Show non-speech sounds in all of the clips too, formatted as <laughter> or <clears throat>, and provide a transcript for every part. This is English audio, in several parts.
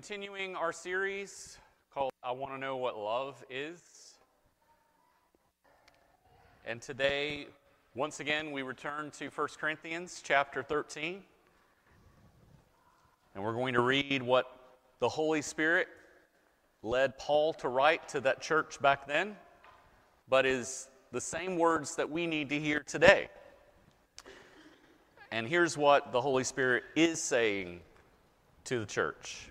continuing our series called I Want to Know What Love Is. And today, once again, we return to 1 Corinthians chapter 13. And we're going to read what the Holy Spirit led Paul to write to that church back then, but is the same words that we need to hear today. And here's what the Holy Spirit is saying to the church.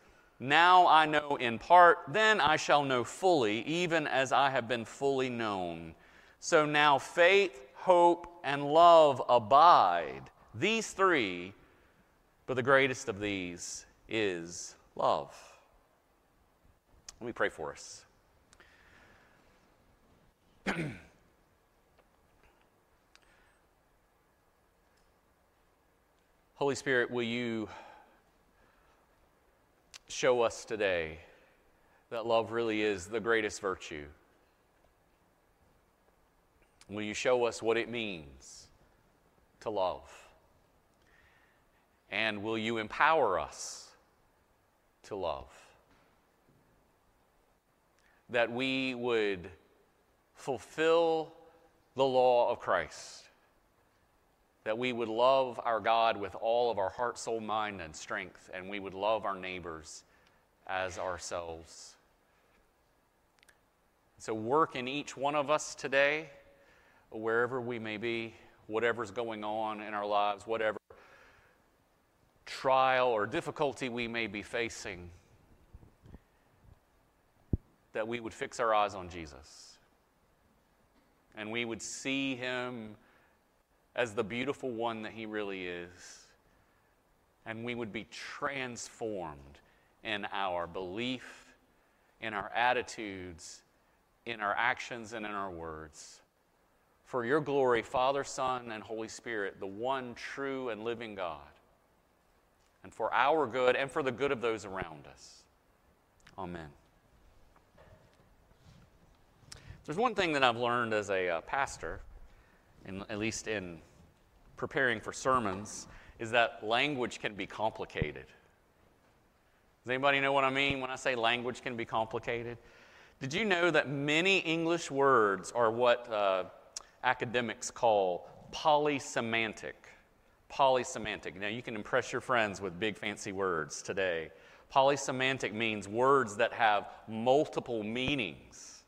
Now I know in part, then I shall know fully, even as I have been fully known. So now faith, hope, and love abide, these three, but the greatest of these is love. Let me pray for us. <clears throat> Holy Spirit, will you show us today that love really is the greatest virtue? Will you show us what it means to love? And will you empower us to love? That we would fulfill the law of Christ. That we would love our God with all of our heart, soul, mind, and strength, and we would love our neighbors as ourselves. So, work in each one of us today, wherever we may be, whatever's going on in our lives, whatever trial or difficulty we may be facing, that we would fix our eyes on Jesus and we would see him as the beautiful one that he really is, and we would be transformed in our belief, in our attitudes, in our actions, and in our words. For your glory, Father, Son, and Holy Spirit, the one true and living God, and for our good and for the good of those around us. Amen. There's one thing that I've learned as a uh, pastor, in, at least in preparing for sermons, is that language can be complicated. Does anybody know what I mean when I say language can be complicated? Did you know that many English words are what uh, academics call polysemantic? Polysemantic. Now, you can impress your friends with big fancy words today. Polysemantic means words that have multiple meanings.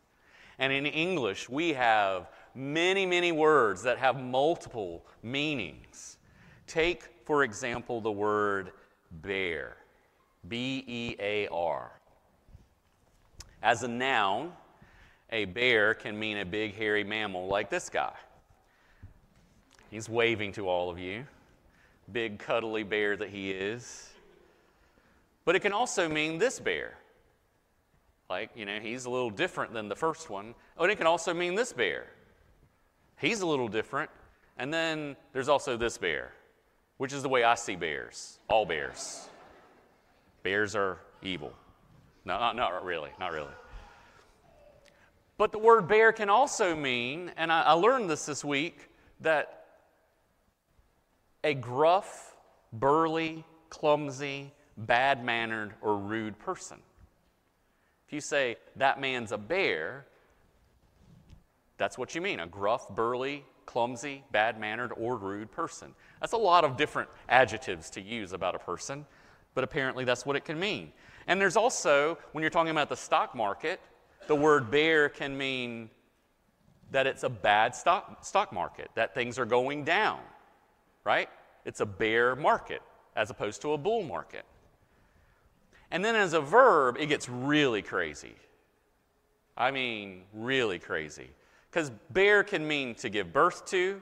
And in English, we have many, many words that have multiple meanings. Take, for example, the word bear. B E A R. As a noun, a bear can mean a big hairy mammal like this guy. He's waving to all of you. Big cuddly bear that he is. But it can also mean this bear. Like, you know, he's a little different than the first one. Oh, and it can also mean this bear. He's a little different. And then there's also this bear, which is the way I see bears, all bears. Bears are evil. No, not, not really, not really. But the word bear can also mean, and I, I learned this this week, that a gruff, burly, clumsy, bad mannered, or rude person. If you say that man's a bear, that's what you mean a gruff, burly, clumsy, bad mannered, or rude person. That's a lot of different adjectives to use about a person, but apparently that's what it can mean. And there's also, when you're talking about the stock market, the word bear can mean that it's a bad stock, stock market, that things are going down, right? It's a bear market as opposed to a bull market. And then as a verb, it gets really crazy. I mean, really crazy. Because bear can mean to give birth to,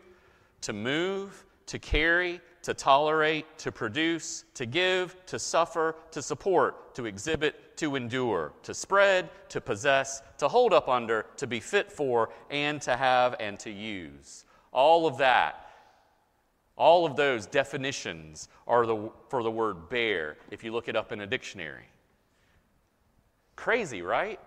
to move, to carry, to tolerate, to produce, to give, to suffer, to support, to exhibit, to endure, to spread, to possess, to hold up under, to be fit for, and to have and to use. All of that, all of those definitions are the, for the word bear if you look it up in a dictionary. Crazy, right?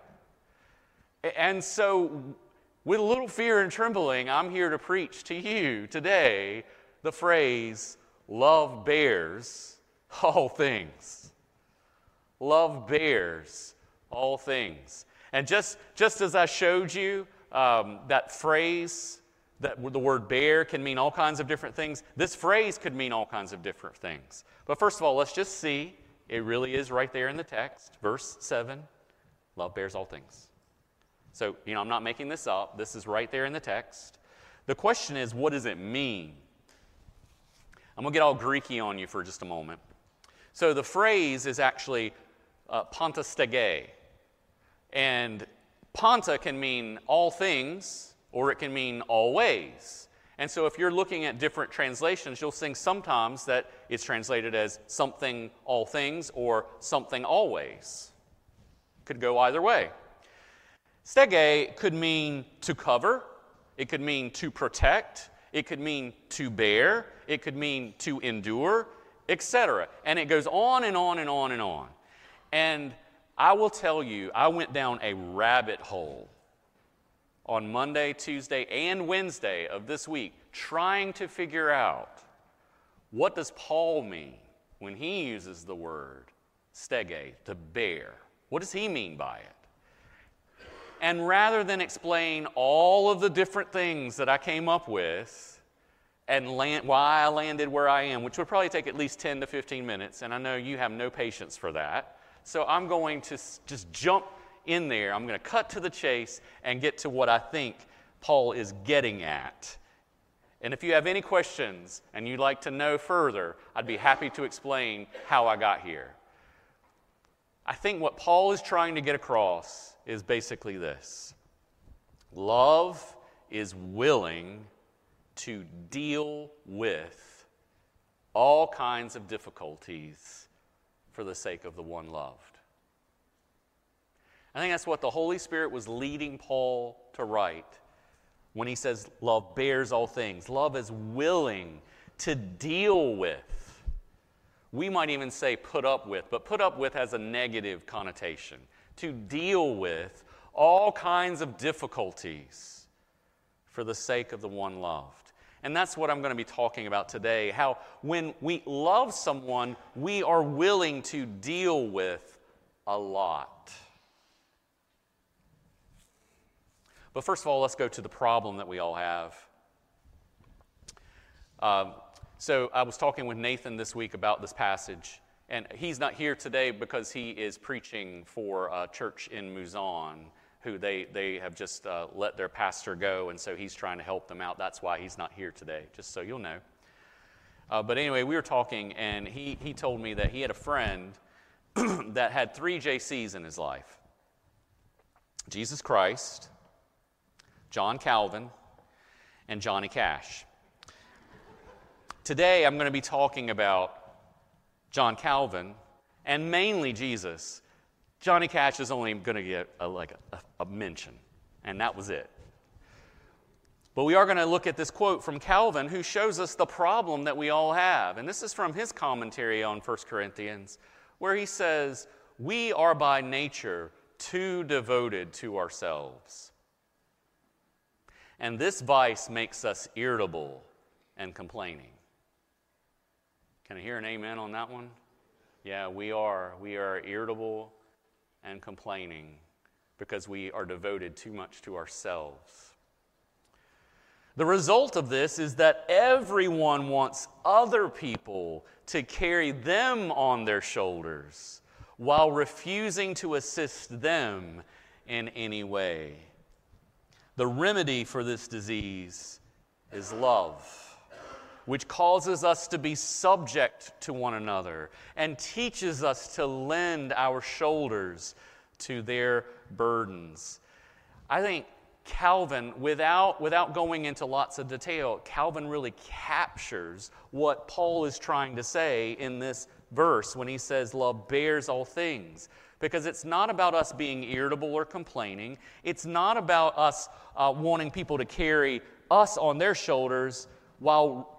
And so with a little fear and trembling, I'm here to preach to you today the phrase, love bears all things. Love bears all things. And just, just as I showed you um, that phrase, that the word bear can mean all kinds of different things, this phrase could mean all kinds of different things. But first of all, let's just see. It really is right there in the text. Verse 7 love bears all things. So, you know, I'm not making this up. This is right there in the text. The question is, what does it mean? I'm going to get all Greeky on you for just a moment. So, the phrase is actually uh, stege. And panta can mean all things, or it can mean always. And so, if you're looking at different translations, you'll see sometimes that it's translated as something all things or something always. Could go either way. Stege could mean to cover, it could mean to protect, it could mean to bear, it could mean to endure, etc. And it goes on and on and on and on. And I will tell you, I went down a rabbit hole on Monday, Tuesday, and Wednesday of this week trying to figure out what does Paul mean when he uses the word stege, to bear? What does he mean by it? And rather than explain all of the different things that I came up with and land, why I landed where I am, which would probably take at least 10 to 15 minutes, and I know you have no patience for that. So I'm going to just jump in there. I'm going to cut to the chase and get to what I think Paul is getting at. And if you have any questions and you'd like to know further, I'd be happy to explain how I got here. I think what Paul is trying to get across is basically this love is willing to deal with all kinds of difficulties for the sake of the one loved. I think that's what the Holy Spirit was leading Paul to write when he says, Love bears all things. Love is willing to deal with. We might even say put up with, but put up with has a negative connotation to deal with all kinds of difficulties for the sake of the one loved. And that's what I'm going to be talking about today how when we love someone, we are willing to deal with a lot. But first of all, let's go to the problem that we all have. Um, so I was talking with Nathan this week about this passage, and he's not here today because he is preaching for a church in Muzan, who they, they have just uh, let their pastor go, and so he's trying to help them out. That's why he's not here today, just so you'll know. Uh, but anyway, we were talking, and he, he told me that he had a friend <clears throat> that had three JCs in his life Jesus Christ, John Calvin, and Johnny Cash. Today, I'm going to be talking about John Calvin, and mainly Jesus, Johnny Cash is only going to get a, like a, a mention, and that was it. But we are going to look at this quote from Calvin, who shows us the problem that we all have. And this is from his commentary on 1 Corinthians, where he says, We are by nature too devoted to ourselves. And this vice makes us irritable and complaining. Can I hear an amen on that one? Yeah, we are. We are irritable and complaining because we are devoted too much to ourselves. The result of this is that everyone wants other people to carry them on their shoulders while refusing to assist them in any way. The remedy for this disease is love, which causes us to be subject to one another and teaches us to lend our shoulders to their burdens. I think Calvin, without, without going into lots of detail, Calvin really captures what Paul is trying to say in this verse when he says, Love bears all things. Because it's not about us being irritable or complaining. It's not about us uh, wanting people to carry us on their shoulders while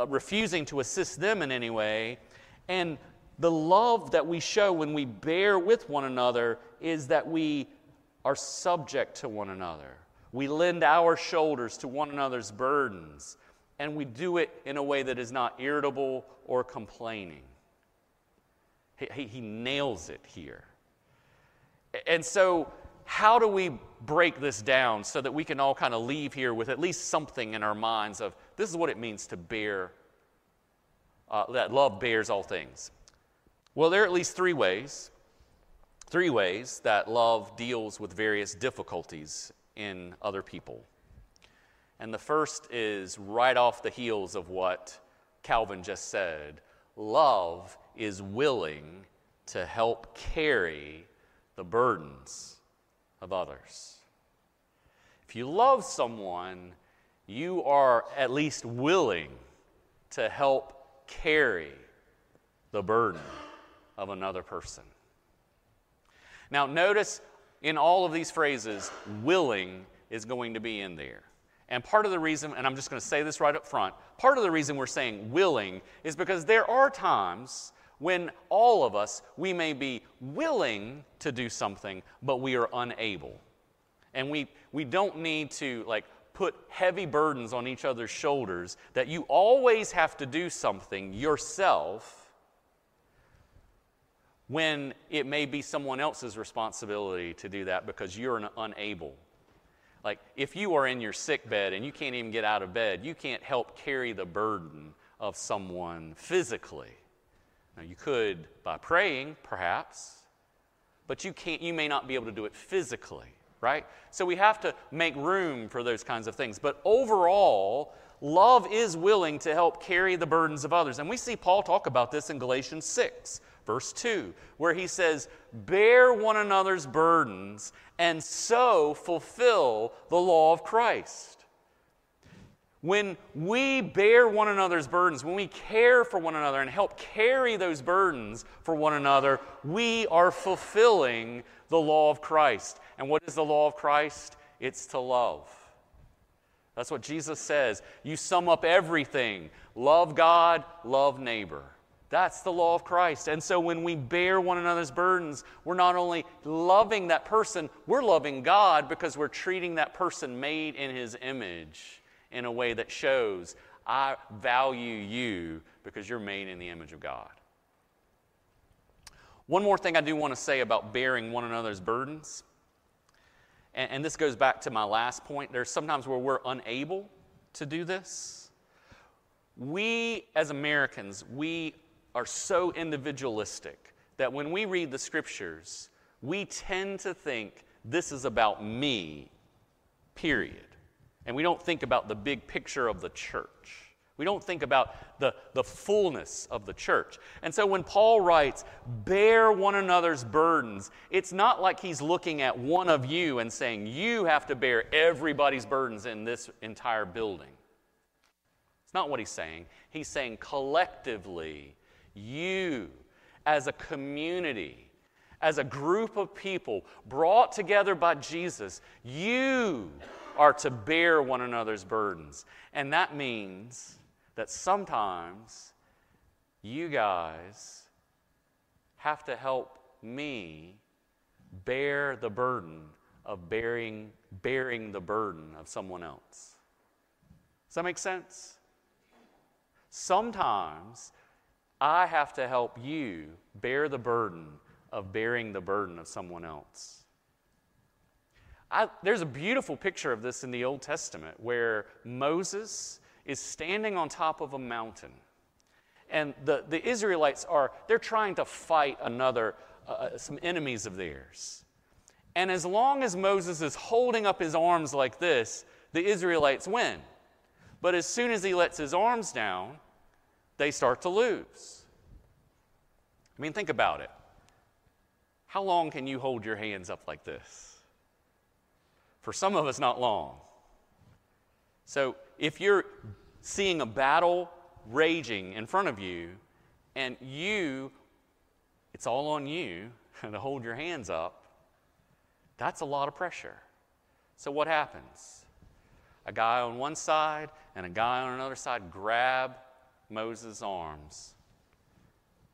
uh, refusing to assist them in any way. And the love that we show when we bear with one another is that we are subject to one another. We lend our shoulders to one another's burdens, and we do it in a way that is not irritable or complaining. He, he, he nails it here. And so, how do we break this down so that we can all kind of leave here with at least something in our minds of this is what it means to bear, uh, that love bears all things? Well, there are at least three ways. Three ways that love deals with various difficulties in other people. And the first is right off the heels of what Calvin just said love is willing to help carry the burdens of others. If you love someone, you are at least willing to help carry the burden of another person. Now, notice in all of these phrases, willing is going to be in there. And part of the reason, and I'm just going to say this right up front, part of the reason we're saying willing is because there are times when all of us, we may be willing to do something, but we are unable. And we, we don't need to like put heavy burdens on each other's shoulders that you always have to do something yourself when it may be someone else's responsibility to do that because you're unable. Like if you are in your sick bed and you can't even get out of bed, you can't help carry the burden of someone physically. Now you could by praying, perhaps, but you can't you may not be able to do it physically, right? So we have to make room for those kinds of things. But overall, love is willing to help carry the burdens of others. And we see Paul talk about this in Galatians 6 verse 2, where he says, Bear one another's burdens and so fulfill the law of Christ. When we bear one another's burdens, when we care for one another and help carry those burdens for one another, we are fulfilling the law of Christ. And what is the law of Christ? It's to love. That's what Jesus says. You sum up everything love God, love neighbor. That's the law of Christ. And so when we bear one another's burdens, we're not only loving that person, we're loving God because we're treating that person made in his image in a way that shows, I value you because you're made in the image of God. One more thing I do want to say about bearing one another's burdens, and, and this goes back to my last point. There's sometimes where we're unable to do this. We, as Americans, we are so individualistic that when we read the scriptures, we tend to think this is about me, period. And we don't think about the big picture of the church. We don't think about the, the fullness of the church. And so when Paul writes, bear one another's burdens, it's not like he's looking at one of you and saying, you have to bear everybody's burdens in this entire building. It's not what he's saying. He's saying collectively, you, as a community, as a group of people brought together by Jesus, you are to bear one another's burdens. And that means that sometimes you guys have to help me bear the burden of bearing, bearing the burden of someone else. Does that make sense? Sometimes I have to help you bear the burden of bearing the burden of someone else. I, there's a beautiful picture of this in the Old Testament where Moses is standing on top of a mountain. And the, the Israelites are, they're trying to fight another, uh, uh some enemies of theirs. And as long as Moses is holding up his arms like this, the Israelites win. But as soon as he lets his arms down, they start to lose. I mean, think about it. How long can you hold your hands up like this? For some of us, not long. So if you're seeing a battle raging in front of you, and you, it's all on you <laughs> to hold your hands up, that's a lot of pressure. So what happens? A guy on one side and a guy on another side grab Moses' arms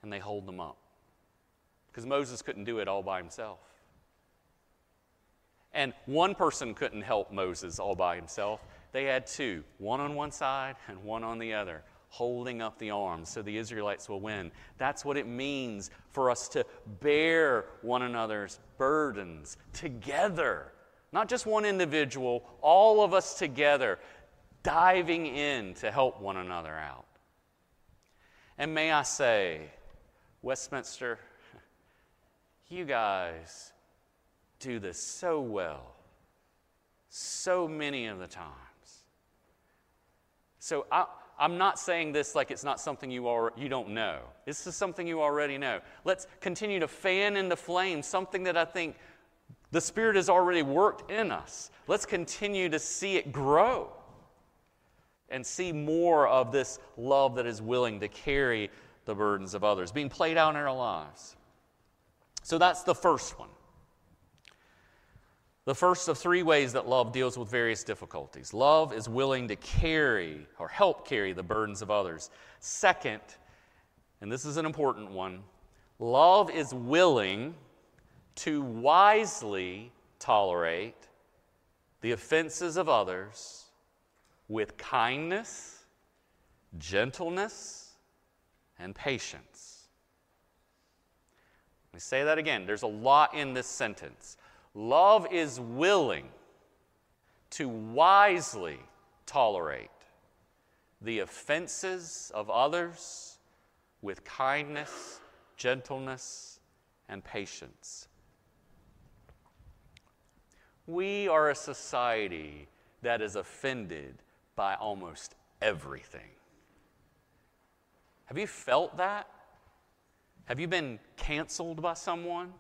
and they hold them up. Because Moses couldn't do it all by himself. And one person couldn't help Moses all by himself. They had two, one on one side and one on the other, holding up the arms so the Israelites will win. That's what it means for us to bear one another's burdens together. Not just one individual, all of us together, diving in to help one another out. And may I say, Westminster, <laughs> you guys do this so well, so many of the times. So I, am not saying this like it's not something you, are, you don't know. This is something you already know. Let's continue to fan in the flame something that I think the Spirit has already worked in us. Let's continue to see it grow and see more of this love that is willing to carry the burdens of others being played out in our lives. So that's the first one. The first of three ways that love deals with various difficulties. Love is willing to carry or help carry the burdens of others. Second, and this is an important one, love is willing to wisely tolerate the offenses of others with kindness, gentleness, and patience. Let me say that again. There's a lot in this sentence. Love is willing to wisely tolerate the offenses of others with kindness, gentleness, and patience. We are a society that is offended by almost everything. Have you felt that? Have you been canceled by someone?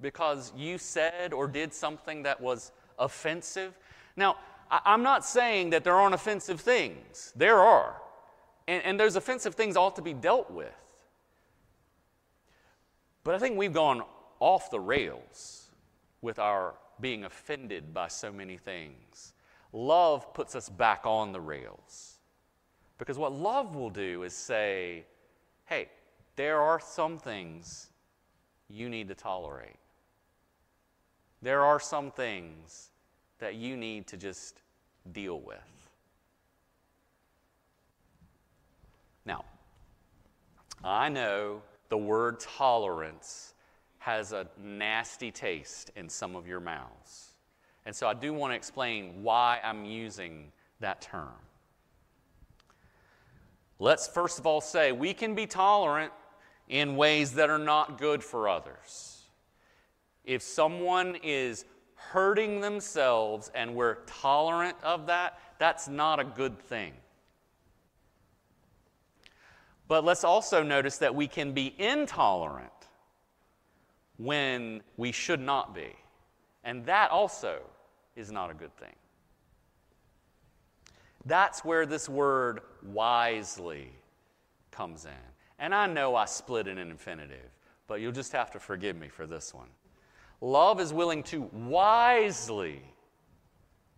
Because you said or did something that was offensive. Now, I'm not saying that there aren't offensive things, there are. And, and those offensive things ought to be dealt with. But I think we've gone off the rails with our being offended by so many things. Love puts us back on the rails. Because what love will do is say, hey, there are some things you need to tolerate. There are some things that you need to just deal with. Now, I know the word tolerance has a nasty taste in some of your mouths. And so I do want to explain why I'm using that term. Let's first of all say we can be tolerant in ways that are not good for others. If someone is hurting themselves and we're tolerant of that, that's not a good thing. But let's also notice that we can be intolerant when we should not be. And that also is not a good thing. That's where this word wisely comes in. And I know I split in an infinitive, but you'll just have to forgive me for this one. Love is willing to wisely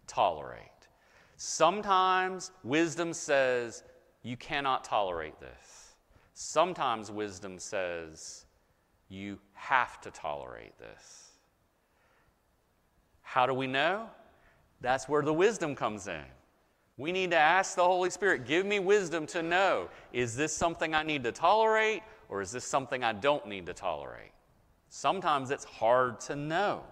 tolerate. Sometimes wisdom says, you cannot tolerate this. Sometimes wisdom says, you have to tolerate this. How do we know? That's where the wisdom comes in. We need to ask the Holy Spirit, give me wisdom to know is this something I need to tolerate or is this something I don't need to tolerate? Sometimes it's hard to know.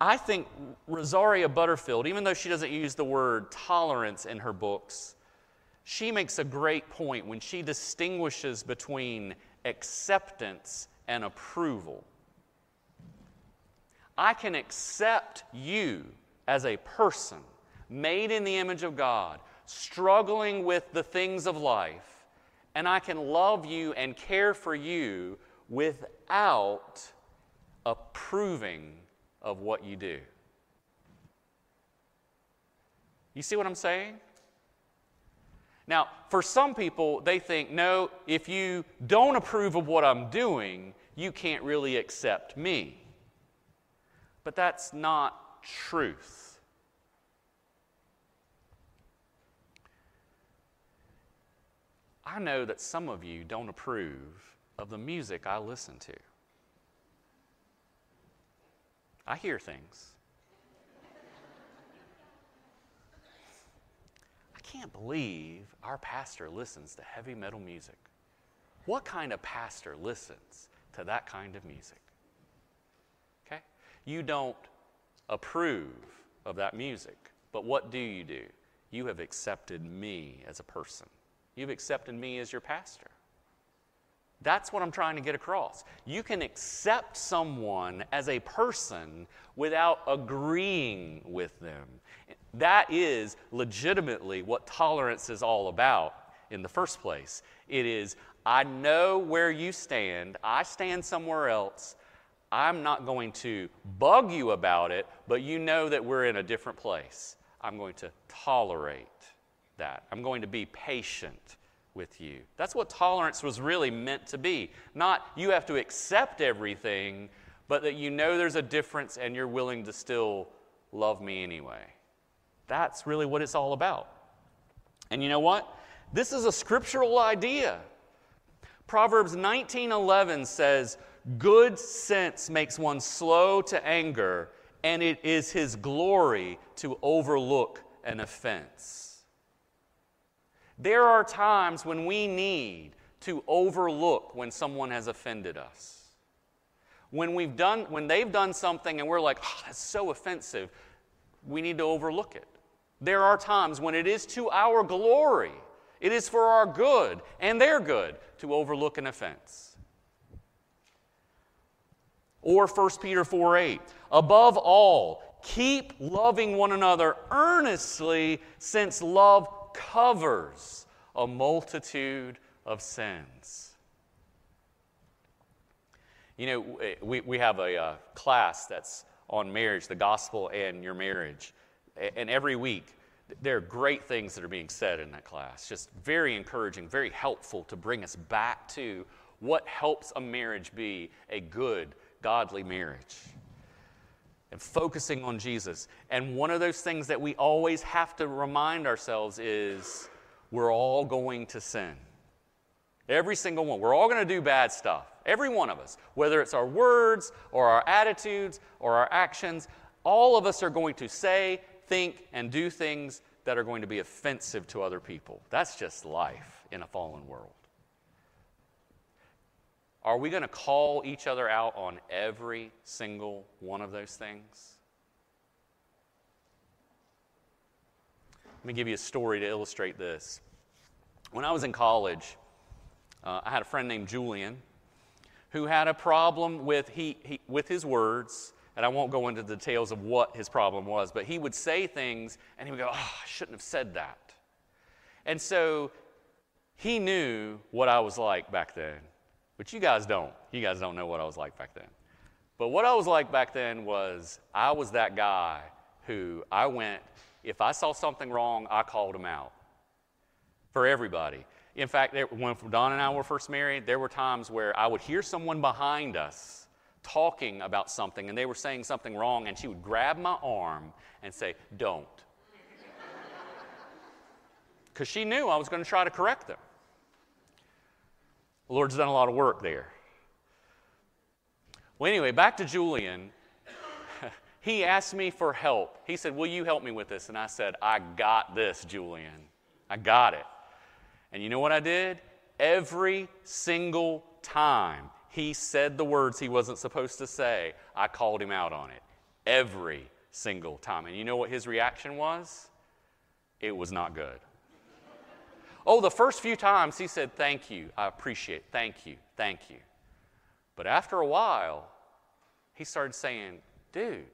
I think Rosaria Butterfield, even though she doesn't use the word tolerance in her books, she makes a great point when she distinguishes between acceptance and approval. I can accept you as a person made in the image of God, struggling with the things of life, and I can love you and care for you without approving of what you do. You see what I'm saying? Now, for some people, they think, no, if you don't approve of what I'm doing, you can't really accept me. But that's not truth. I know that some of you don't approve of the music I listen to. I hear things. I can't believe our pastor listens to heavy metal music. What kind of pastor listens to that kind of music? Okay? You don't approve of that music, but what do you do? You have accepted me as a person. You've accepted me as your pastor. That's what I'm trying to get across. You can accept someone as a person without agreeing with them. That is legitimately what tolerance is all about in the first place. It is, I know where you stand, I stand somewhere else. I'm not going to bug you about it, but you know that we're in a different place. I'm going to tolerate that. I'm going to be patient with you. That's what tolerance was really meant to be. Not you have to accept everything, but that you know there's a difference and you're willing to still love me anyway. That's really what it's all about. And you know what? This is a scriptural idea. Proverbs 19:11 says, "Good sense makes one slow to anger, and it is his glory to overlook an offense." There are times when we need to overlook when someone has offended us. When we've done when they've done something and we're like, "Oh, that's so offensive." We need to overlook it. There are times when it is to our glory, it is for our good and their good to overlook an offense. Or 1 Peter 4 8, above all, keep loving one another earnestly, since love covers a multitude of sins. You know, we, we have a uh, class that's on marriage, the gospel and your marriage. And every week, there are great things that are being said in that class. Just very encouraging, very helpful to bring us back to what helps a marriage be a good, godly marriage focusing on Jesus. And one of those things that we always have to remind ourselves is we're all going to sin. Every single one. We're all going to do bad stuff. Every one of us. Whether it's our words or our attitudes or our actions, all of us are going to say, think, and do things that are going to be offensive to other people. That's just life in a fallen world. Are we going to call each other out on every single one of those things? Let me give you a story to illustrate this. When I was in college, uh, I had a friend named Julian who had a problem with, he, he, with his words, and I won't go into the details of what his problem was, but he would say things and he would go, Oh, I shouldn't have said that. And so he knew what I was like back then. But you guys don't. You guys don't know what I was like back then. But what I was like back then was I was that guy who I went, if I saw something wrong, I called him out for everybody. In fact, when Don and I were first married, there were times where I would hear someone behind us talking about something and they were saying something wrong, and she would grab my arm and say, Don't. Because she knew I was going to try to correct them. The Lord's done a lot of work there. Well, anyway, back to Julian. <laughs> he asked me for help. He said, Will you help me with this? And I said, I got this, Julian. I got it. And you know what I did? Every single time he said the words he wasn't supposed to say, I called him out on it. Every single time. And you know what his reaction was? It was not good. Oh, the first few times he said, Thank you, I appreciate thank you, thank you. But after a while, he started saying, Dude,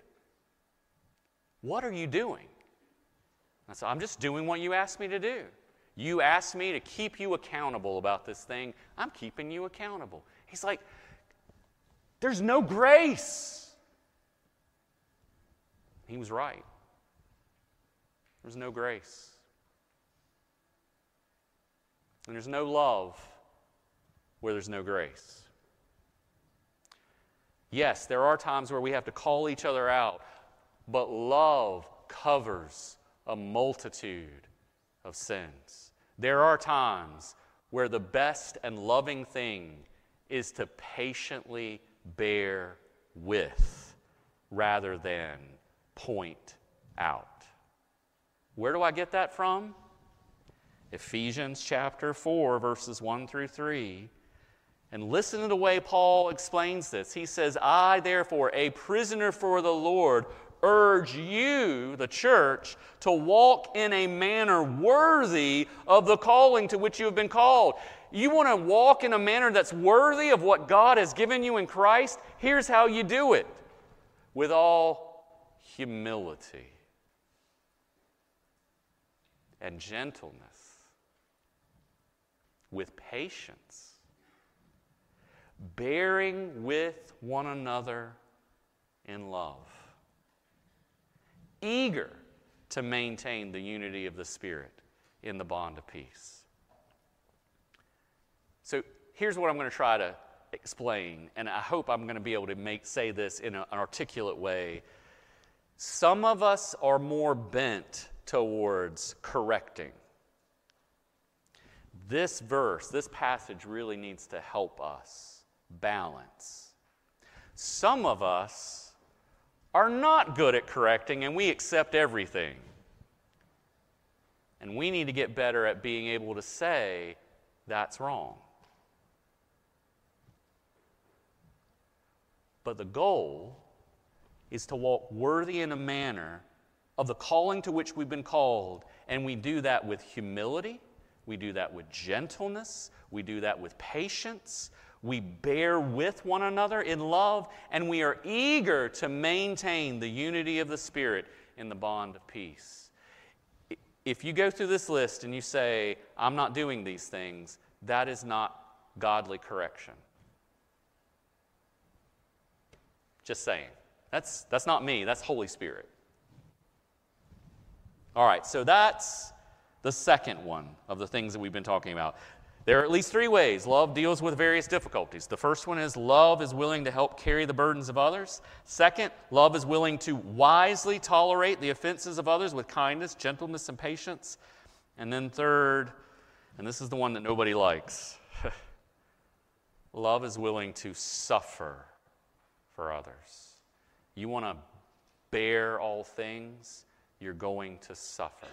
what are you doing? I said, I'm just doing what you asked me to do. You asked me to keep you accountable about this thing. I'm keeping you accountable. He's like, There's no grace. He was right. There's no grace. And there's no love where there's no grace. Yes, there are times where we have to call each other out, but love covers a multitude of sins. There are times where the best and loving thing is to patiently bear with rather than point out. Where do I get that from? Ephesians chapter 4, verses 1 through 3. And listen to the way Paul explains this. He says, I, therefore, a prisoner for the Lord, urge you, the church, to walk in a manner worthy of the calling to which you have been called. You want to walk in a manner that's worthy of what God has given you in Christ? Here's how you do it with all humility and gentleness, with patience, bearing with one another in love, eager to maintain the unity of the Spirit in the bond of peace. So here's what I'm going to try to explain, and I hope I'm going to be able to make, say this in a, an articulate way some of us are more bent towards correcting. This verse, this passage really needs to help us balance. Some of us are not good at correcting and we accept everything. And we need to get better at being able to say, that's wrong. But the goal is to walk worthy in a manner of the calling to which we've been called. And we do that with humility, we do that with gentleness, we do that with patience. We bear with one another in love, and we are eager to maintain the unity of the Spirit in the bond of peace. If you go through this list and you say, I'm not doing these things, that is not godly correction. Just saying. That's, that's not me, that's Holy Spirit. All right, so that's the second one of the things that we've been talking about. There are at least three ways love deals with various difficulties. The first one is love is willing to help carry the burdens of others. Second, love is willing to wisely tolerate the offenses of others with kindness, gentleness, and patience. And then third, and this is the one that nobody likes <laughs> love is willing to suffer for others. You want to bear all things, you're going to suffer.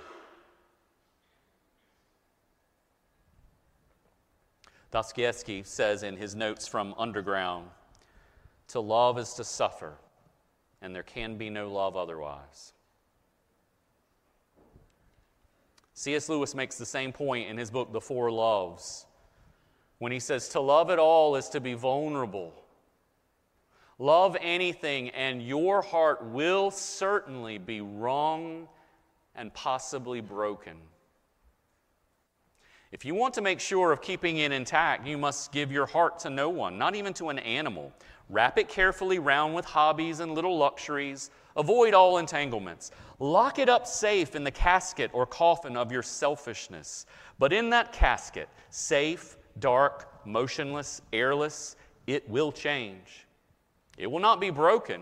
Dostoevsky says in his notes from Underground to love is to suffer, and there can be no love otherwise. C.S. Lewis makes the same point in his book, The Four Loves, when he says, To love at all is to be vulnerable Love anything, and your heart will certainly be wrong and possibly broken. If you want to make sure of keeping it intact, you must give your heart to no one, not even to an animal. Wrap it carefully round with hobbies and little luxuries. Avoid all entanglements. Lock it up safe in the casket or coffin of your selfishness. But in that casket, safe, dark, motionless, airless, it will change. It will not be broken,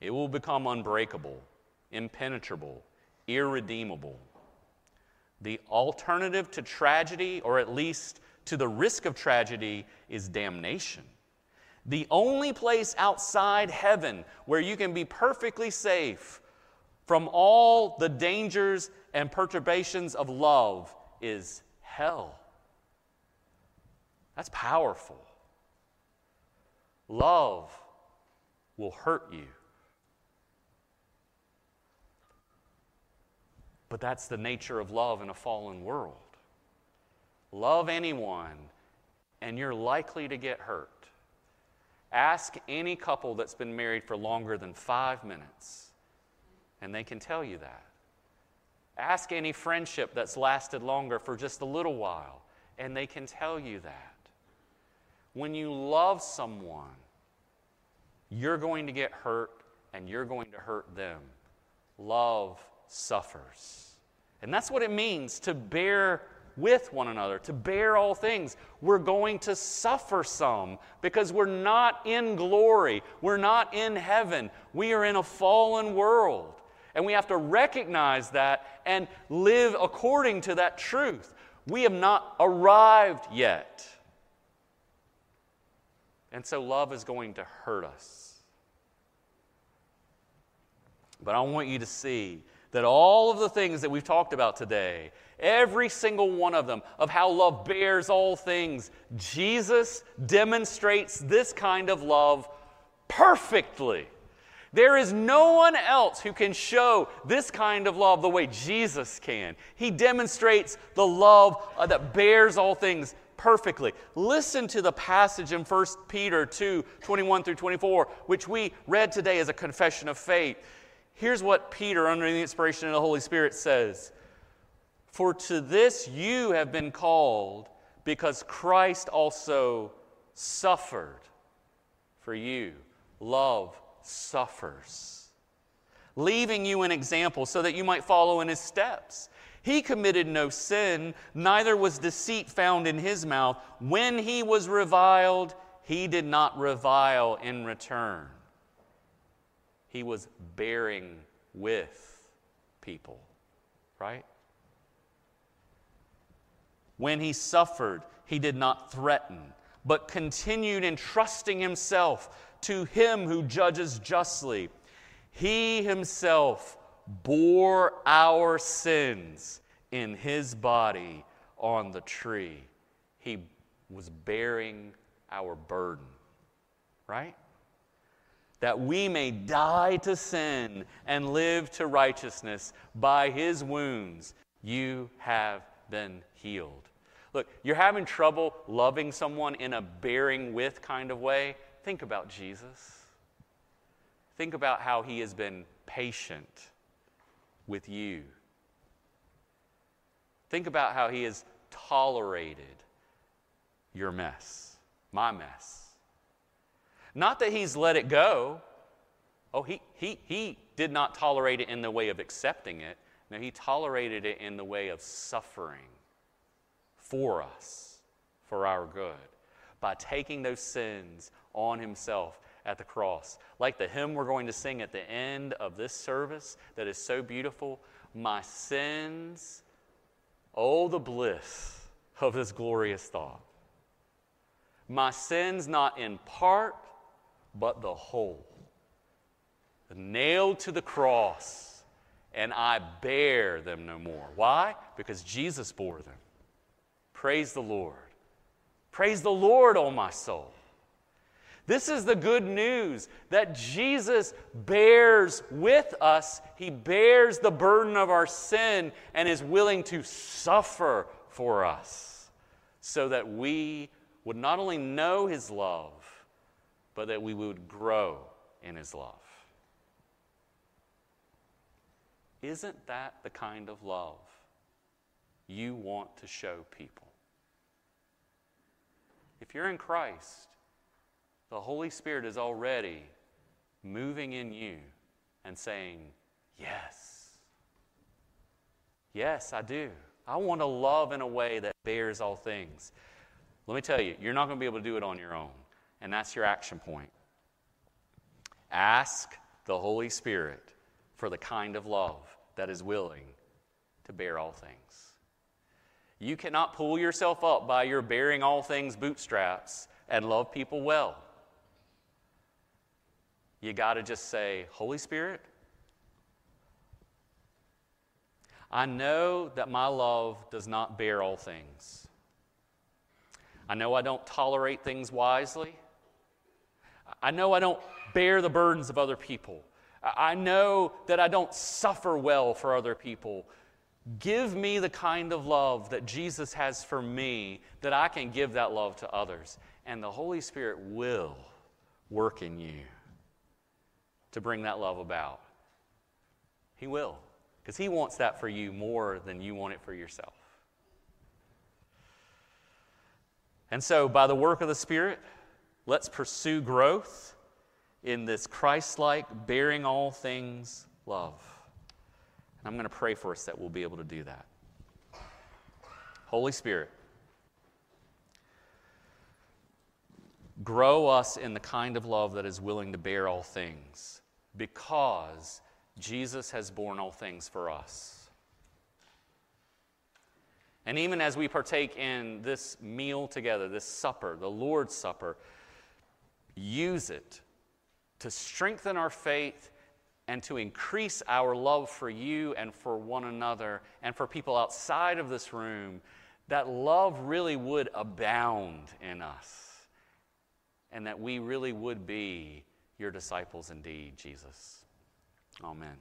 it will become unbreakable, impenetrable, irredeemable. The alternative to tragedy, or at least to the risk of tragedy, is damnation. The only place outside heaven where you can be perfectly safe from all the dangers and perturbations of love is hell. That's powerful. Love will hurt you. But that's the nature of love in a fallen world. Love anyone, and you're likely to get hurt. Ask any couple that's been married for longer than five minutes, and they can tell you that. Ask any friendship that's lasted longer for just a little while, and they can tell you that. When you love someone, you're going to get hurt and you're going to hurt them. Love suffers. And that's what it means to bear with one another, to bear all things. We're going to suffer some because we're not in glory. We're not in heaven. We are in a fallen world. And we have to recognize that and live according to that truth. We have not arrived yet. And so love is going to hurt us. But I want you to see that all of the things that we've talked about today, every single one of them, of how love bears all things, Jesus demonstrates this kind of love perfectly. There is no one else who can show this kind of love the way Jesus can. He demonstrates the love uh, that bears all things perfectly. Listen to the passage in 1 Peter 2 21 through 24, which we read today as a confession of faith. Here's what Peter, under the inspiration of the Holy Spirit, says For to this you have been called, because Christ also suffered for you. Love suffers, leaving you an example so that you might follow in his steps. He committed no sin, neither was deceit found in his mouth. When he was reviled, he did not revile in return. He was bearing with people, right? When he suffered, he did not threaten, but continued entrusting himself to him who judges justly. He himself bore our sins in his body on the tree. He was bearing our burden, right? That we may die to sin and live to righteousness. By his wounds, you have been healed. Look, you're having trouble loving someone in a bearing with kind of way. Think about Jesus. Think about how he has been patient with you. Think about how he has tolerated your mess, my mess. Not that he's let it go. Oh, he, he, he did not tolerate it in the way of accepting it. No, he tolerated it in the way of suffering for us, for our good, by taking those sins on himself at the cross. Like the hymn we're going to sing at the end of this service that is so beautiful My sins, oh, the bliss of this glorious thought. My sins, not in part, but the whole. Nailed to the cross, and I bear them no more. Why? Because Jesus bore them. Praise the Lord. Praise the Lord, O oh my soul. This is the good news that Jesus bears with us. He bears the burden of our sin and is willing to suffer for us so that we would not only know His love, but that we would grow in His love. Isn't that the kind of love you want to show people? If you're in Christ, the Holy Spirit is already moving in you and saying, Yes. Yes, I do. I want to love in a way that bears all things. Let me tell you, you're not going to be able to do it on your own. And that's your action point. Ask the Holy Spirit for the kind of love that is willing to bear all things. You cannot pull yourself up by your bearing all things bootstraps and love people well. you got to just say, Holy Spirit, I know that my love does not bear all things. I know I don't tolerate things wisely. I know I don't bear the burdens of other people. I know that I don't suffer well for other people. Give me the kind of love that Jesus has for me that I can give that love to others. And the Holy Spirit will work in you to bring that love about. He will, because He wants that for you more than you want it for yourself. And so, by the work of the Spirit, let's pursue growth in this Christ like, bearing all things love. And I'm going to pray for us that we'll be able to do that. Holy Spirit, grow us in the kind of love that is willing to bear all things because Jesus has borne all things for us. And even as we partake in this meal together, this supper, the Lord's Supper, use it to strengthen our faith and to increase our love for you and for one another and for people outside of this room, that love really would abound in us and that we really would be your disciples indeed, Jesus. Amen.